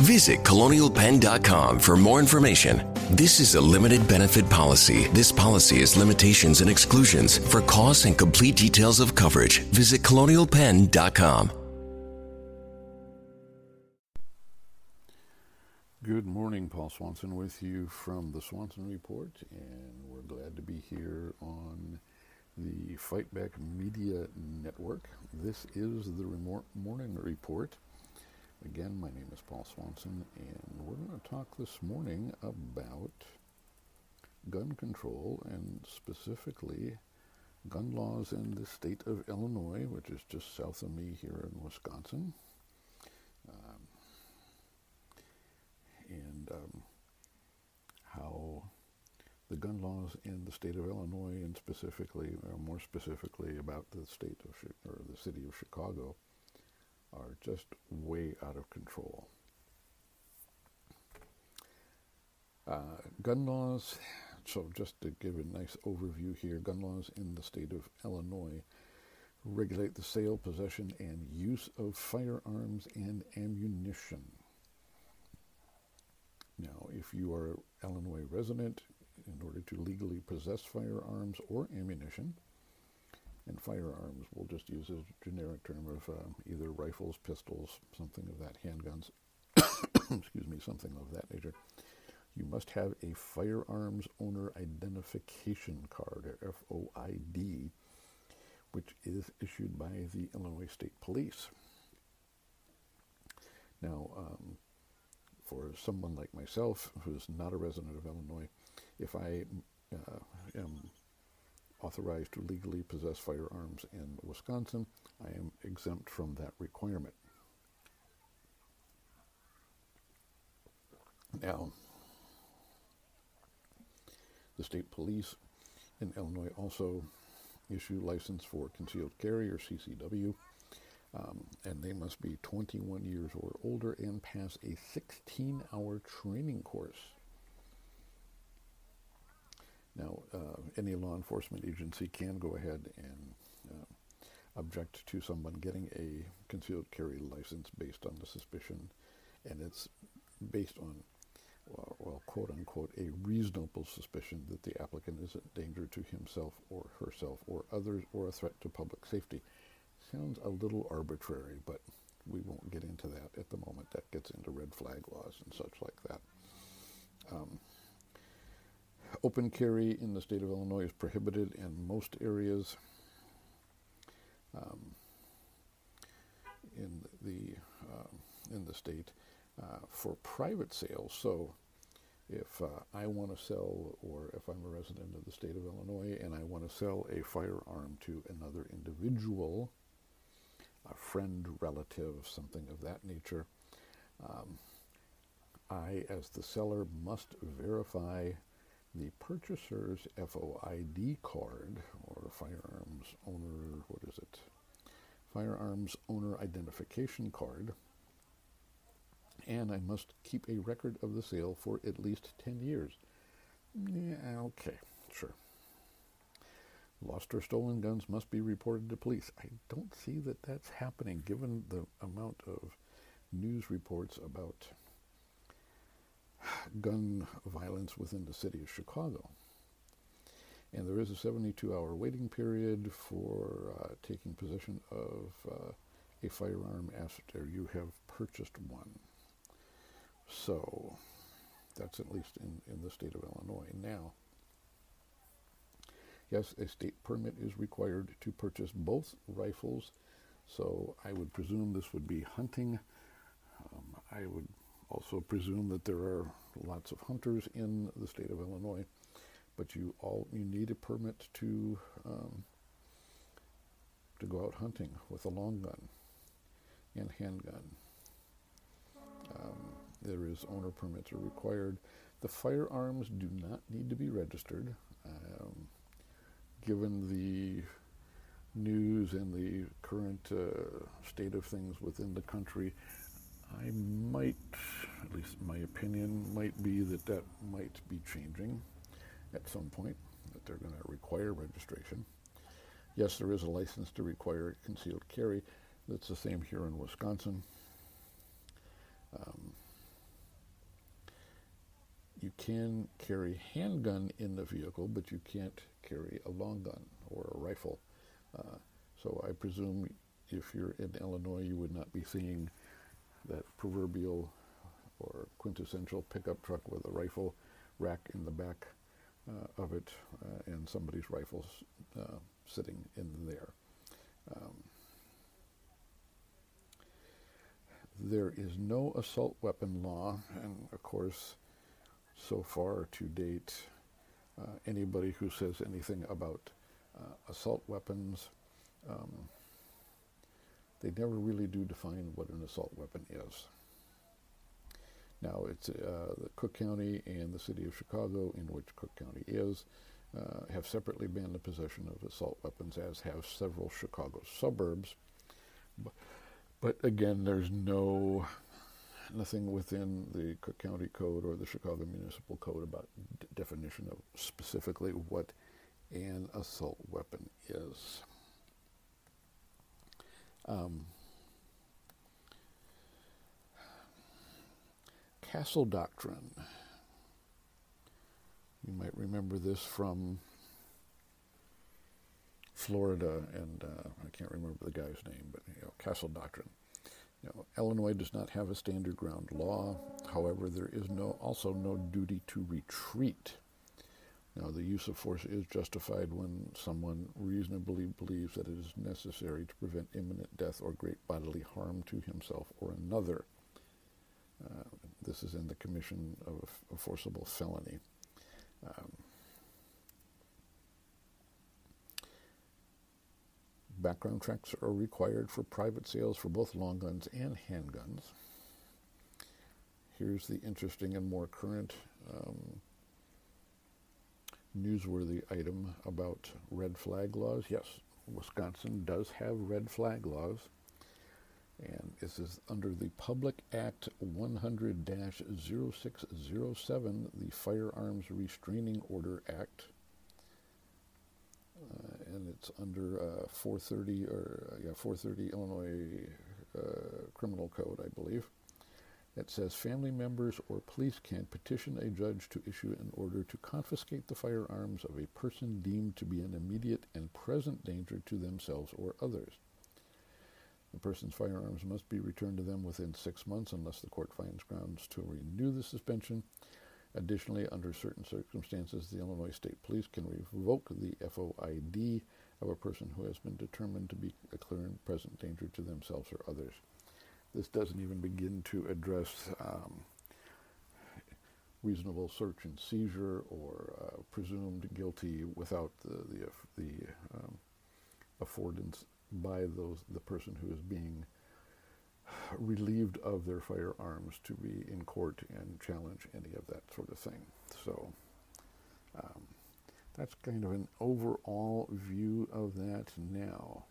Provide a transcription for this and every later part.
Visit colonialpenn.com for more information. This is a limited benefit policy. This policy has limitations and exclusions. For costs and complete details of coverage, visit colonialpenn.com. Good morning, Paul Swansen with you from the Swansen Report, and we're glad to be here on the Fight Back Media Network. This is the Morning Report. Again, my name is Paul Swansen, and we're going to talk this morning about gun control and specifically gun laws in the state of Illinois, which is just south of me here in Wisconsin. Um, and um, how the gun laws in the state of Illinois, and specifically, or more specifically, about the state of or the city of Chicago, are just way out of control. Uh, gun laws, so just to give a nice overview here, gun laws in the state of Illinois regulate the sale, possession, and use of firearms and ammunition. Now, if you are an Illinois resident, in order to legally possess firearms or ammunition, and firearms. We'll just use a generic term of uh, either rifles, pistols, something of that, handguns, excuse me, something of that nature. You must have a firearms owner identification card, or FOID, which is issued by the Illinois State Police. Now, um, for someone like myself who's not a resident of Illinois, if I uh, am authorized to legally possess firearms in Wisconsin, I am exempt from that requirement. Now, the state police in Illinois also issue license for concealed carry or CCW, um, and they must be 21 years or older and pass a 16 hour training course now, uh, any law enforcement agency can go ahead and uh, object to someone getting a concealed carry license based on the suspicion, and it's based on, well, quote unquote, a reasonable suspicion that the applicant is a danger to himself or herself or others or a threat to public safety. Sounds a little arbitrary, but we won't get into that at the moment. That gets into red flag laws and such like that. Um, open carry in the state of Illinois is prohibited in most areas. Um, in the uh, in the state uh, for private sales. So, if uh, I want to sell, or if I'm a resident of the state of Illinois and I want to sell a firearm to another individual, a friend, relative, something of that nature, um, I, as the seller, must verify the purchaser's FOID card or firearms owner, what is it? Firearms owner identification card. And I must keep a record of the sale for at least 10 years. Yeah, okay, sure. Lost or stolen guns must be reported to police. I don't see that that's happening given the amount of news reports about gun violence within the city of Chicago. And there is a 72 hour waiting period for uh, taking possession of uh, a firearm after you have purchased one. So that's at least in, in the state of Illinois. Now, yes, a state permit is required to purchase both rifles. So I would presume this would be hunting. Um, I would also presume that there are lots of hunters in the state of Illinois, but you all you need a permit to um, to go out hunting with a long gun and handgun. Um, there is owner permits are required. The firearms do not need to be registered. Um, given the news and the current uh, state of things within the country, I might, at least my opinion, might be that that might be changing at some point, that they're going to require registration. Yes, there is a license to require concealed carry. That's the same here in Wisconsin. Um, you can carry handgun in the vehicle, but you can't carry a long gun or a rifle. Uh, so I presume if you're in Illinois, you would not be seeing that proverbial or quintessential pickup truck with a rifle rack in the back uh, of it uh, and somebody's rifles uh, sitting in there. Um, there is no assault weapon law, and of course, so far to date, uh, anybody who says anything about uh, assault weapons um, they never really do define what an assault weapon is. Now, it's uh, Cook County and the city of Chicago, in which Cook County is, uh, have separately banned the possession of assault weapons, as have several Chicago suburbs. But, but again, there's no nothing within the Cook County Code or the Chicago Municipal Code about d- definition of specifically what an assault weapon is. Um, Castle Doctrine. You might remember this from Florida, and uh, I can't remember the guy's name, but you know, Castle Doctrine. You know, Illinois does not have a standard ground law. However, there is no also no duty to retreat. Now, the use of force is justified when someone reasonably believes that it is necessary to prevent imminent death or great bodily harm to himself or another. Uh, this is in the commission of a forcible felony. Um, background checks are required for private sales for both long guns and handguns. Here's the interesting and more current um, newsworthy item about red flag laws. Yes, Wisconsin does have red flag laws, and this is under the Public Act 100 0607, the Firearms Restraining Order Act. Uh, and it's under uh, 430 or uh, yeah 430 Illinois uh, Criminal Code, I believe. It says family members or police can petition a judge to issue an order to confiscate the firearms of a person deemed to be an immediate and present danger to themselves or others. The person's firearms must be returned to them within six months unless the court finds grounds to renew the suspension. Additionally, under certain circumstances, the Illinois State Police can revoke the FOID of a person who has been determined to be a clear and present danger to themselves or others. This doesn't even begin to address um, reasonable search and seizure or uh, presumed guilty without the the, the um, affordance by those the person who is being relieved of their firearms to be in court and challenge any of that sort of thing. So um, that's kind of an overall view of that now.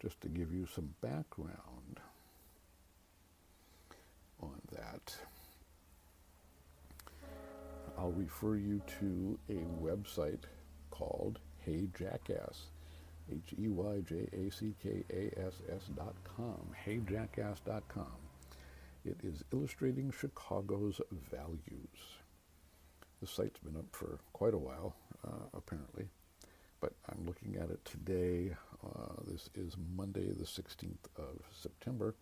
Just to give you some background on that, I'll refer you to a website called Hey Jackass. H E Y J A C K A S S dot com, heyjackass dot com. It is illustrating Chicago's values. The site's been up for quite a while, uh, apparently, but I'm looking at it today. Uh, this is Monday, the 16th of September,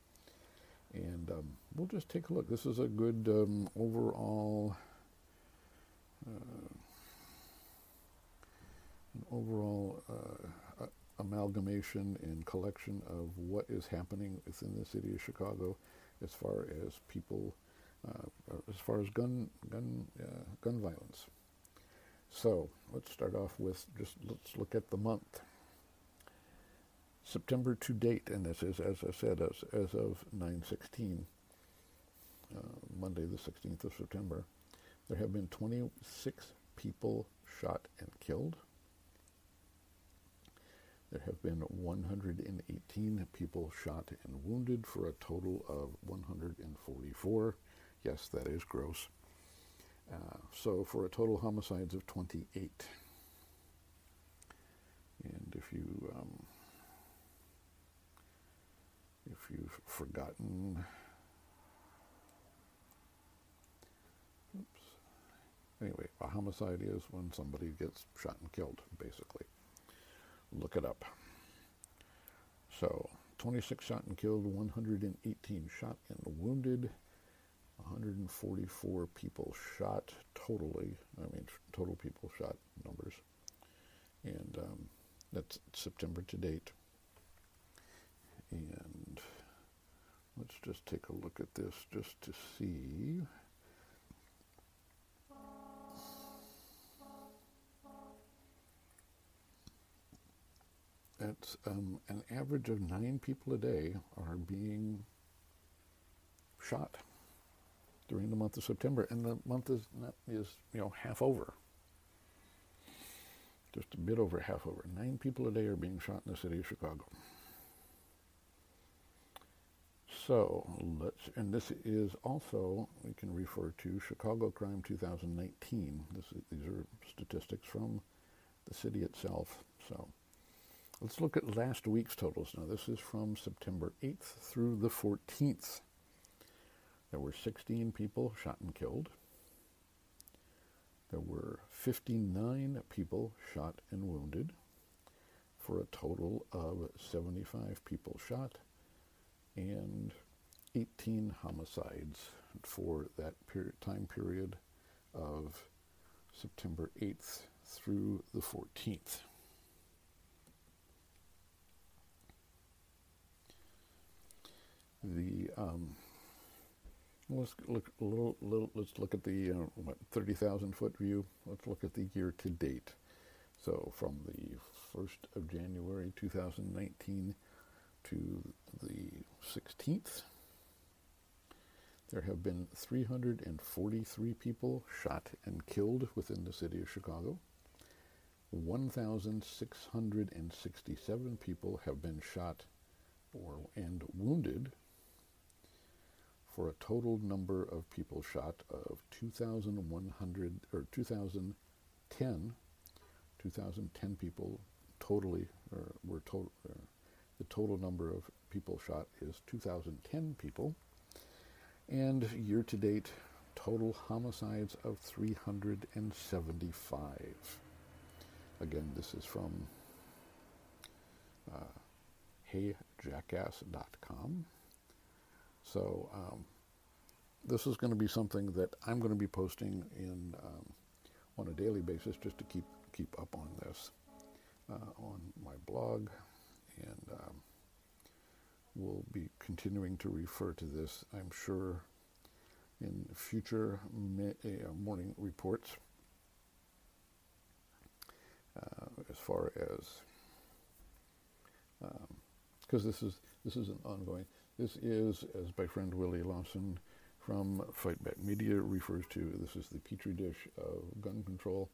and um, we'll just take a look. This is a good um, overall. Uh, an overall amalgamation and collection of what is happening within the city of Chicago as far as people, uh, as far as gun gun uh, gun violence. So let's start off with just let's look at the month. September to date, and this is, as I said, as, as of 916, uh, Monday the 16th of September, there have been 26 people shot and killed. There have been 118 people shot and wounded for a total of 144. Yes, that is gross. Uh, so for a total homicides of 28. And if you um, if you've forgotten, oops. Anyway, a homicide is when somebody gets shot and killed, basically look it up. So, 26 shot and killed, 118 shot and wounded, 144 people shot totally. I mean, total people shot numbers. And um, that's September to date. And let's just take a look at this just to see. Um, an average of nine people a day are being shot during the month of September, and the month is is you know half over, just a bit over half over. Nine people a day are being shot in the city of Chicago. So let's, and this is also we can refer to Chicago Crime 2019. This, these are statistics from the city itself. So. Let's look at last week's totals now. This is from September 8th through the 14th. There were 16 people shot and killed. There were 59 people shot and wounded for a total of 75 people shot and 18 homicides for that period, time period of September 8th through the 14th. The um, let's look a little, little, let's look at the uh, what, 30,000 foot view. Let's look at the year to date. So from the 1st of January 2019 to the 16th, there have been 343 people shot and killed within the city of Chicago. 1,667 people have been shot or and wounded for a total number of people shot of 2,100 or 2010, 2010 people totally, or were total, the total number of people shot is 2,010 people, and year to date total homicides of 375. Again, this is from uh, heyjackass.com. So um, this is going to be something that I'm going to be posting in um, on a daily basis just to keep keep up on this uh, on my blog, and um, we'll be continuing to refer to this. I'm sure in future uh, morning reports uh, as far as because um, this is this is an ongoing. This is, as my friend Willie Lawson from Fightback Media refers to, this is the petri dish of gun control.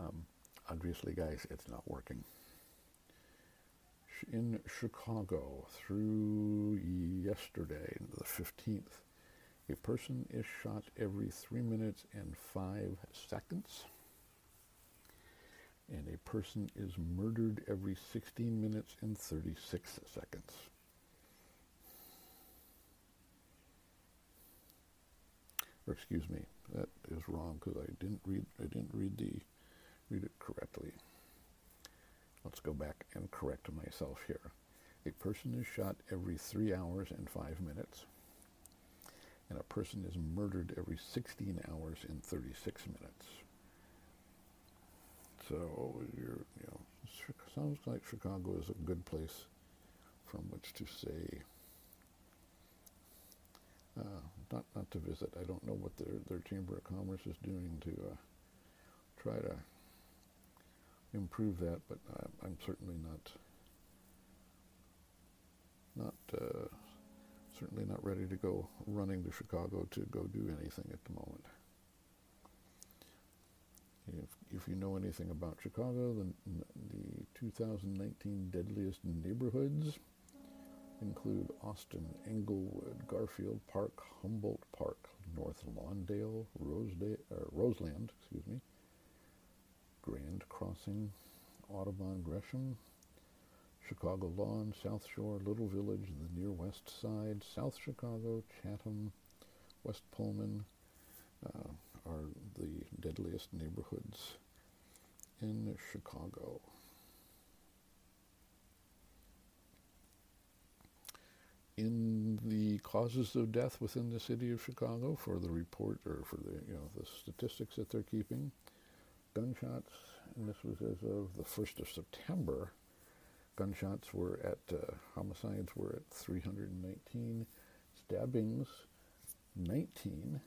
Um, obviously, guys, it's not working. In Chicago, through yesterday, the 15th, a person is shot every three minutes and five seconds and a person is murdered every 16 minutes and 36 seconds. Or excuse me, that is wrong because I didn't read I didn't read the read it correctly. Let's go back and correct myself here. A person is shot every three hours and five minutes, and a person is murdered every 16 hours and 36 minutes. So you know, sounds like Chicago is a good place from which to say, uh, not not to visit. I don't know what their their Chamber of Commerce is doing to uh, try to improve that, but I, am certainly not not uh, certainly not ready to go running to Chicago to go do anything at the moment. If, if you know anything about Chicago, the, the 2019 deadliest neighborhoods include Austin, Englewood, Garfield Park, Humboldt Park, North Lawndale, Rosedale, uh, Roseland, excuse me, Grand Crossing, Audubon, Gresham, Chicago Lawn, South Shore, Little Village, the near west side, South Chicago, Chatham, West Pullman, uh, are the deadliest neighborhoods in Chicago. In the causes of death within the city of Chicago, for the report or for the you know the statistics that they're keeping, gunshots, and this was as of the first of September. Gunshots were at uh, homicides were at 319, stabbings 19,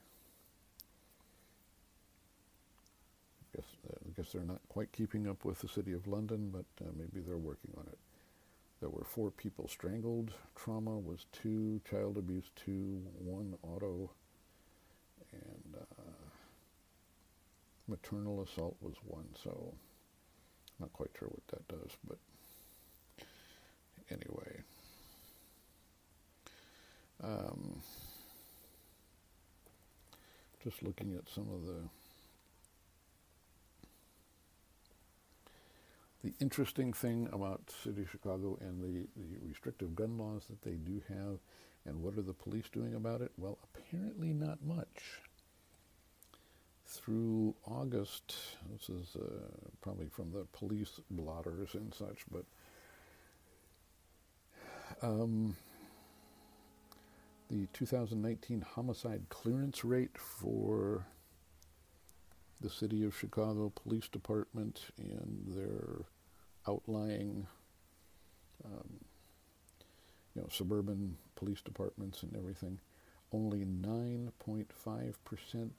guess, uh, I guess they're not quite keeping up with the City of London, but uh, maybe they're working on it. There were four people strangled. Trauma was two, child abuse two, one auto, and uh, maternal assault was one. So, not quite sure what that does, but anyway. Um, just looking at some of the the interesting thing about City of Chicago and the, the restrictive gun laws that they do have, and what are the police doing about it? Well, apparently not much. Through August, this is uh, probably from the police blotters and such, but um, the 2019 homicide clearance rate for the City of Chicago Police Department and their outlying, um, you know, suburban police departments and everything, only 9.5%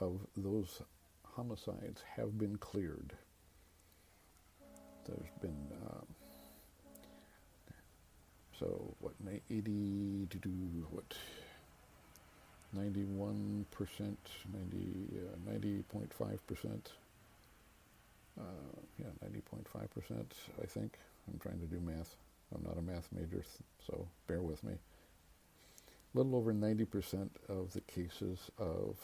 of those homicides have been cleared. There's been, uh, so what, 80 to do what, 91%, 90, uh, 90.5%. Uh, yeah, 90.5%, I think. I'm trying to do math. I'm not a math major, so bear with me. A little over 90% of the cases of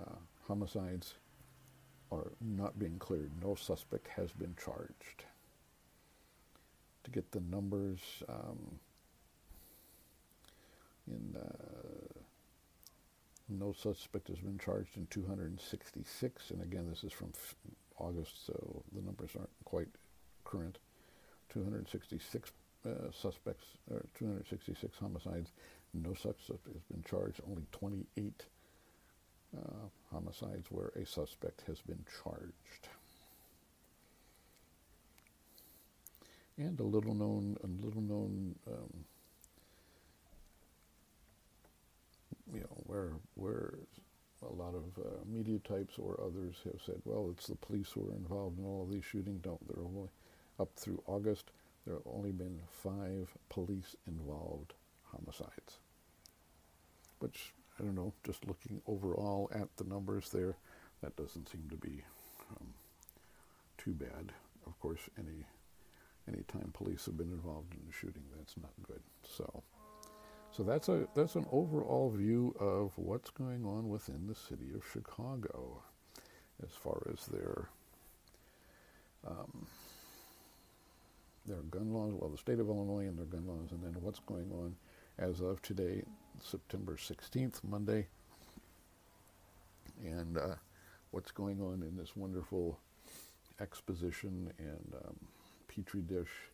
uh, homicides are not being cleared. No suspect has been charged. To get the numbers, um, in uh, no suspect has been charged in 266, and again, this is from August, so the numbers aren't quite current. 266 uh, suspects, or 266 homicides. No suspect has been charged. Only 28 uh, homicides where a suspect has been charged. And a little known, a little known, um, you know, where where a lot of uh, media types or others have said, well, it's the police who are involved in all of these shootings. Don't. They're only up through August. There have only been five police-involved homicides, which I don't know. Just looking overall at the numbers there, that doesn't seem to be um, too bad. Of course, any any time police have been involved in a shooting, that's not good. So. So that's a that's an overall view of what's going on within the city of Chicago, as far as their um, their gun laws, well, the state of Illinois and their gun laws, and then what's going on as of today, September 16th, Monday, and uh, what's going on in this wonderful exposition and um, petri dish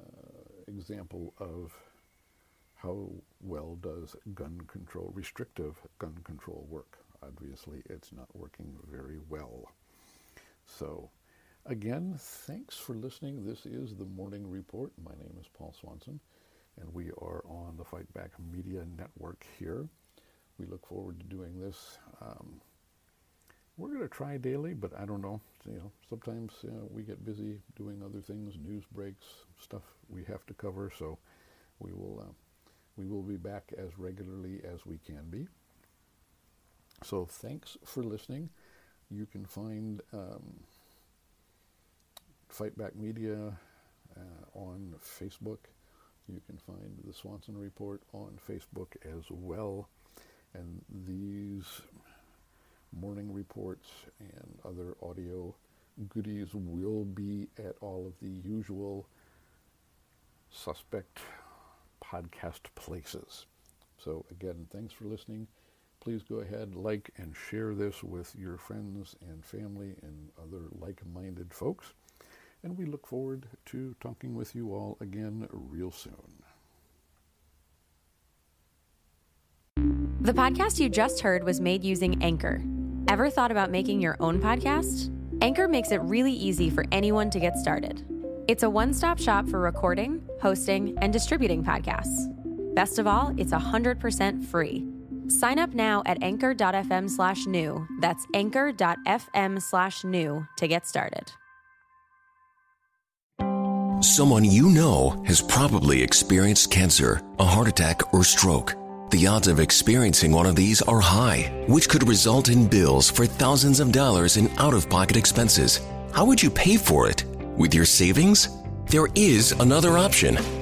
uh, example of how well does gun control, restrictive gun control work? Obviously, it's not working very well. So, again, thanks for listening. This is the Morning Report. My name is Paul Swansen, and we are on the Fight Back Media Network here. We look forward to doing this. Um, we're going to try daily, but I don't know. You know, sometimes you know, we get busy doing other things, news breaks, stuff we have to cover. So we will uh, we will be back as regularly as we can be. So thanks for listening. You can find um, Fight Back Media uh, on Facebook. You can find the Swansen Report on Facebook as well. And these morning reports and other audio goodies will be at all of the usual suspect podcast places. So, again, thanks for listening. Please go ahead, like, and share this with your friends and family and other like minded folks. And we look forward to talking with you all again real soon. The podcast you just heard was made using Anchor. Ever thought about making your own podcast? Anchor makes it really easy for anyone to get started. It's a one stop shop for recording, hosting, and distributing podcasts. Best of all, it's 100% free. Sign up now at anchor.fm slash new. That's anchor.fm slash new to get started. Someone you know has probably experienced cancer, a heart attack, or stroke. The odds of experiencing one of these are high, which could result in bills for thousands of dollars in out of pocket expenses. How would you pay for it? With your savings? There is another option.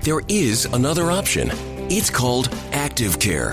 There is another option. It's called Active Care.